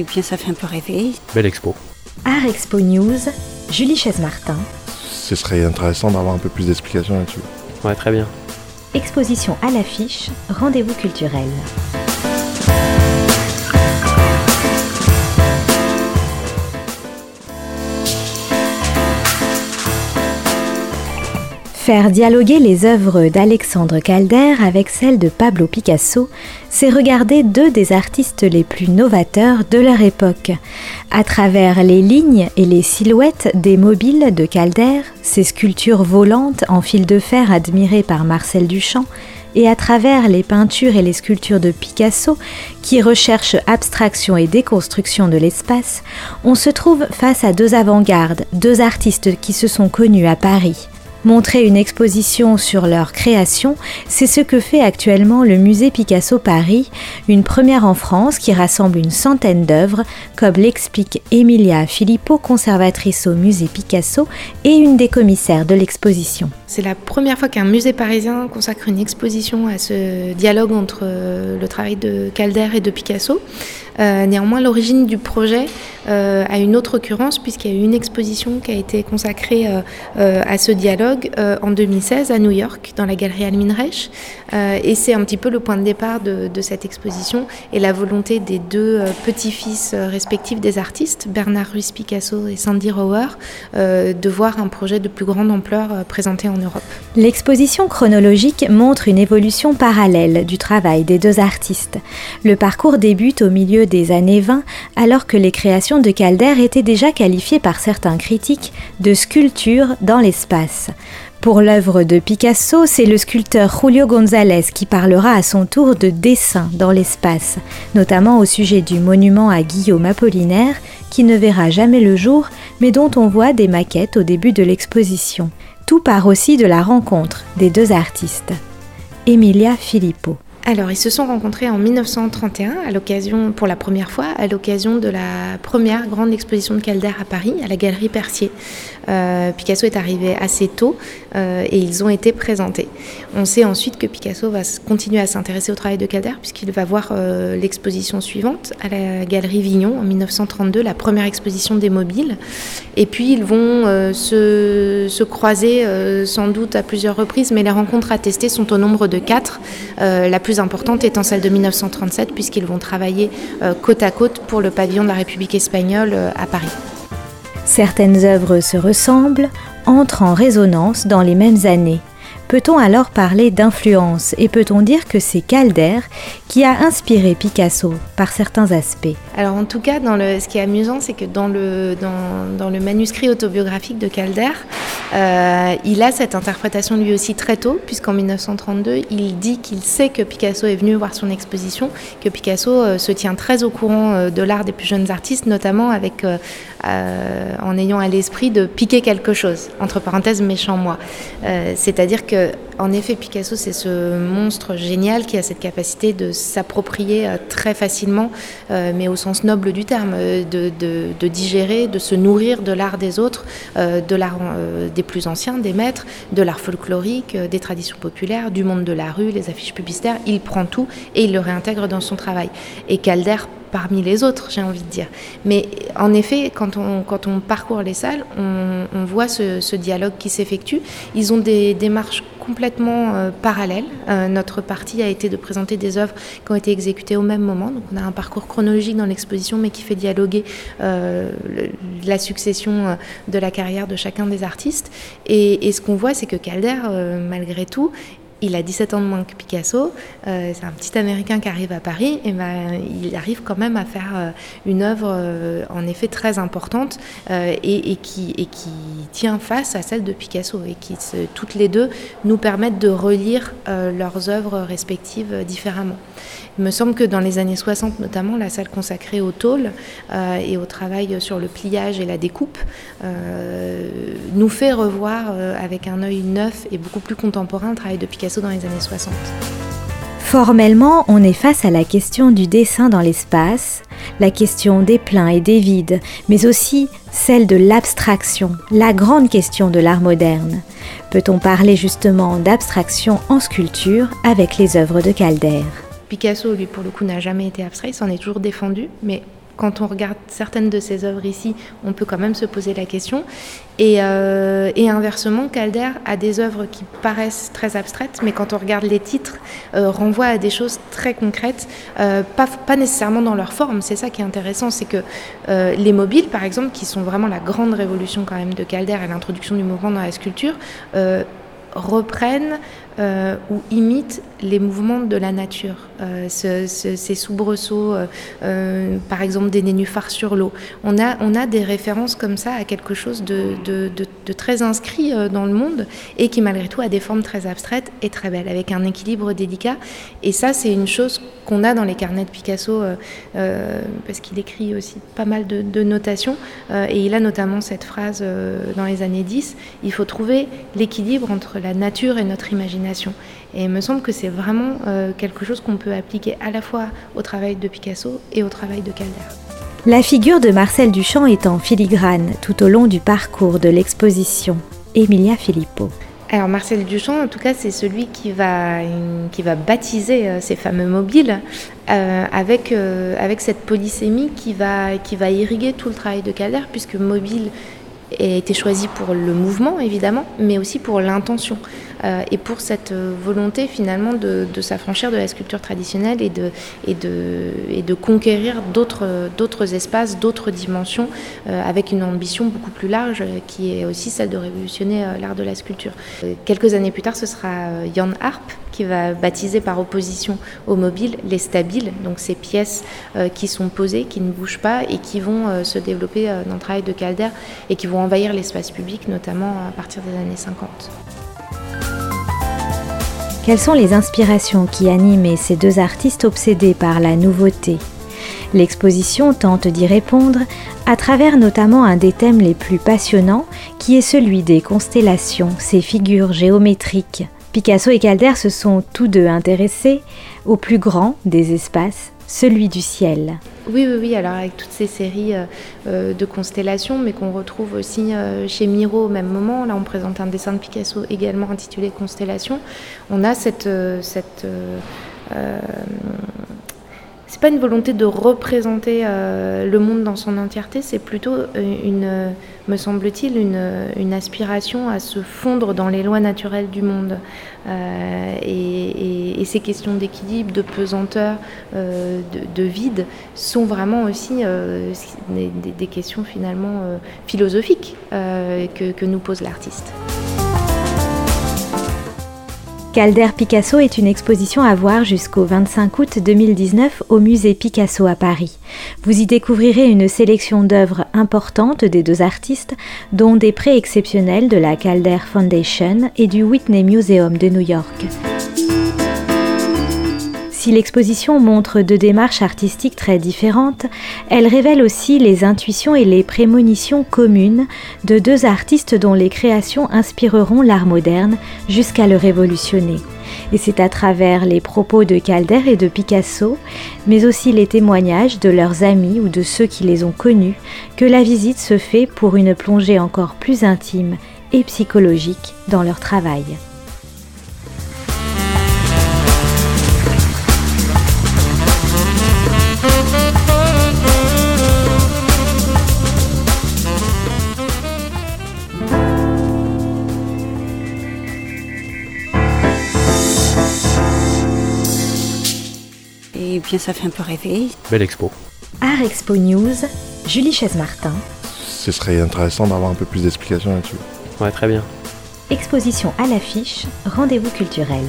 et bien ça fait un peu rêver. Belle expo. Art Expo News, Julie Chaise-Martin. Ce serait intéressant d'avoir un peu plus d'explications là-dessus. Ouais, très bien. Exposition à l'affiche, rendez-vous culturel. Faire dialoguer les œuvres d'Alexandre Calder avec celles de Pablo Picasso, c'est regarder deux des artistes les plus novateurs de leur époque. À travers les lignes et les silhouettes des mobiles de Calder, ces sculptures volantes en fil de fer admirées par Marcel Duchamp, et à travers les peintures et les sculptures de Picasso, qui recherchent abstraction et déconstruction de l'espace, on se trouve face à deux avant-gardes, deux artistes qui se sont connus à Paris. Montrer une exposition sur leur création, c'est ce que fait actuellement le musée Picasso Paris, une première en France qui rassemble une centaine d'œuvres, comme l'explique Emilia Filippo, conservatrice au musée Picasso et une des commissaires de l'exposition. C'est la première fois qu'un musée parisien consacre une exposition à ce dialogue entre le travail de Calder et de Picasso. Euh, néanmoins, l'origine du projet euh, a une autre occurrence puisqu'il y a eu une exposition qui a été consacrée euh, à ce dialogue en 2016 à New York, dans la galerie Almin Reich. et c'est un petit peu le point de départ de, de cette exposition et la volonté des deux petits-fils respectifs des artistes, Bernard Ruiz Picasso et Sandy Rower, de voir un projet de plus grande ampleur présenté en Europe. L'exposition chronologique montre une évolution parallèle du travail des deux artistes. Le parcours débute au milieu des années 20, alors que les créations de Calder étaient déjà qualifiées par certains critiques de sculpture dans l'espace. Pour l'œuvre de Picasso, c'est le sculpteur Julio González qui parlera à son tour de dessin dans l'espace, notamment au sujet du monument à Guillaume Apollinaire, qui ne verra jamais le jour, mais dont on voit des maquettes au début de l'exposition. Tout part aussi de la rencontre des deux artistes. Emilia Filippo. Alors, ils se sont rencontrés en 1931, à l'occasion, pour la première fois, à l'occasion de la première grande exposition de Calder à Paris, à la Galerie Percier. Euh, Picasso est arrivé assez tôt euh, et ils ont été présentés. On sait ensuite que Picasso va continuer à s'intéresser au travail de Calder puisqu'il va voir euh, l'exposition suivante à la Galerie Vignon en 1932, la première exposition des mobiles. Et puis ils vont se, se, croiser sans doute à plusieurs reprises, mais les rencontres attestées sont au nombre de quatre. la plus importante étant celle de 1937 puisqu'ils vont travailler côte à côte pour le pavillon de la République espagnole à Paris. Certaines œuvres se ressemblent, entrent en résonance dans les mêmes années. Peut-on alors parler d'influence et peut-on dire que c'est Calder qui a inspiré Picasso par certains aspects Alors en tout cas, ce qui est amusant, c'est que dans le, dans, le manuscrit autobiographique de Calder, euh, il a cette interprétation lui aussi très tôt, puisqu'en 1932, il dit qu'il sait que Picasso est venu voir son exposition, que Picasso euh, se tient très au courant euh, de l'art des plus jeunes artistes, notamment avec, en ayant à l'esprit de piquer quelque chose, entre parenthèses méchant moi. C'est-à-dire que en effet, Picasso, c'est ce monstre génial qui a cette capacité de s'approprier euh, très facilement, euh, mais au sens noble du terme, euh, de, digérer, de se nourrir de l'art des autres, de l'art des plus anciens, des maîtres, de l'art folklorique, des traditions populaires, du monde de la rue, les affiches publicitaires. Il prend tout et il le réintègre dans son travail. Et Calder parmi les autres, j'ai envie de dire. Mais en effet, quand on, quand on parcourt les salles, on, voit ce, dialogue qui s'effectue. Ils ont des démarches complètement euh, parallèles. Euh, notre partie a été de présenter des œuvres qui ont été exécutées au même moment. Donc on a un parcours chronologique dans l'exposition, mais qui fait dialoguer euh, la succession de la carrière de chacun des artistes. Et, ce qu'on voit, c'est que Calder, malgré tout, il a 17 ans de moins que Picasso, euh, c'est un petit Américain qui arrive à Paris, et ben, il arrive quand même à faire euh, une œuvre euh, en effet très importante et, qui, tient face à celle de Picasso, et qui toutes les deux nous permettent de relire leurs œuvres respectives différemment. Il me semble que dans les années 60 notamment, la salle consacrée au tôle et au travail sur le pliage et la découpe nous fait revoir avec un œil neuf et beaucoup plus contemporain le travail de Picasso dans les années 60. Formellement, on est face à la question du dessin dans l'espace, la question des pleins et des vides, mais aussi celle de l'abstraction, la grande question de l'art moderne. Peut-on parler justement d'abstraction en sculpture avec les œuvres de Calder? Picasso, lui, pour le coup, n'a jamais été abstrait, il s'en est toujours défendu, mais quand on regarde certaines de ses œuvres ici, on peut quand même se poser la question. Et, euh, inversement, Calder a des œuvres qui paraissent très abstraites, mais quand on regarde les titres, euh, renvoient à des choses très concrètes, euh, pas, pas, nécessairement dans leur forme. C'est ça qui est intéressant, c'est que les mobiles, par exemple, qui sont vraiment la grande révolution quand même de Calder et l'introduction du mouvement dans la sculpture, reprennent euh, ou imitent les mouvements de la nature. Euh, ces soubresauts, euh, par exemple des nénuphars sur l'eau. On a, on a des références comme ça à quelque chose de, de, très inscrit dans le monde et qui malgré tout a des formes très abstraites et très belles, avec un équilibre délicat. Et ça, c'est une chose qu'on a dans les carnets de Picasso, parce qu'il écrit aussi pas mal de, notations. et il a notamment cette phrase dans les années 10, il faut trouver l'équilibre entre la nature et notre imagination. Et il me semble que c'est vraiment euh, quelque chose qu'on peut appliquer à la fois au travail de Picasso et au travail de Calder. La figure de Marcel Duchamp est en filigrane tout au long du parcours de l'exposition. Emilia Filippo. Alors Marcel Duchamp, en tout cas, c'est celui qui va, qui va baptiser euh, ces fameux mobiles euh, avec, avec cette polysémie qui va, qui va irriguer tout le travail de Calder, puisque mobile a été choisi pour le mouvement, évidemment, mais aussi pour l'intention. Euh, et pour cette euh, volonté finalement de, s'affranchir de la sculpture traditionnelle et de, et de, et de conquérir d'autres espaces, d'autres dimensions, euh, avec une ambition beaucoup plus large qui est aussi celle de révolutionner l'art de la sculpture. quelques années plus tard, ce sera Jan Harp qui va baptiser par opposition au mobile les stabiles, donc ces pièces qui sont posées, qui ne bougent pas et qui vont se développer dans le travail de Calder et qui vont envahir l'espace public, notamment à partir des années 50. Quelles sont les inspirations qui animent ces deux artistes obsédés par la nouveauté? L'exposition tente d'y répondre à travers notamment un des thèmes les plus passionnants qui est celui des constellations, ces figures géométriques. Picasso et Calder se sont tous deux intéressés au plus grand des espaces, celui du ciel. Oui, oui, oui. Alors avec toutes ces séries euh, euh, de constellations, mais qu'on retrouve aussi euh, chez Miro au même moment. Là, on présente un dessin de Picasso également intitulé Constellation. On a cette, cette c'est pas une volonté de représenter le monde dans son entièreté, c'est plutôt une, me semble-t-il, une, aspiration à se fondre dans les lois naturelles du monde. et, ces questions d'équilibre, de pesanteur, de, vide sont vraiment aussi des, questions finalement philosophiques que nous pose l'artiste. Calder Picasso est une exposition à voir jusqu'au 25 août 2019 au musée Picasso à Paris. Vous y découvrirez une sélection d'œuvres importantes des deux artistes, dont des prêts exceptionnels de la Calder Foundation et du Whitney Museum de New York. Si l'exposition montre deux démarches artistiques très différentes, elle révèle aussi les intuitions et les prémonitions communes de deux artistes dont les créations inspireront l'art moderne jusqu'à le révolutionner. Et c'est à travers les propos de Calder et de Picasso, mais aussi les témoignages de leurs amis ou de ceux qui les ont connus, que la visite se fait pour une plongée encore plus intime et psychologique dans leur travail. Ça fait un peu rêver. Belle expo. Art Expo News, Julie Chaise-Martin. Ce serait intéressant d'avoir un peu plus d'explications là-dessus. Ouais, très bien. Exposition à l'affiche, rendez-vous culturel.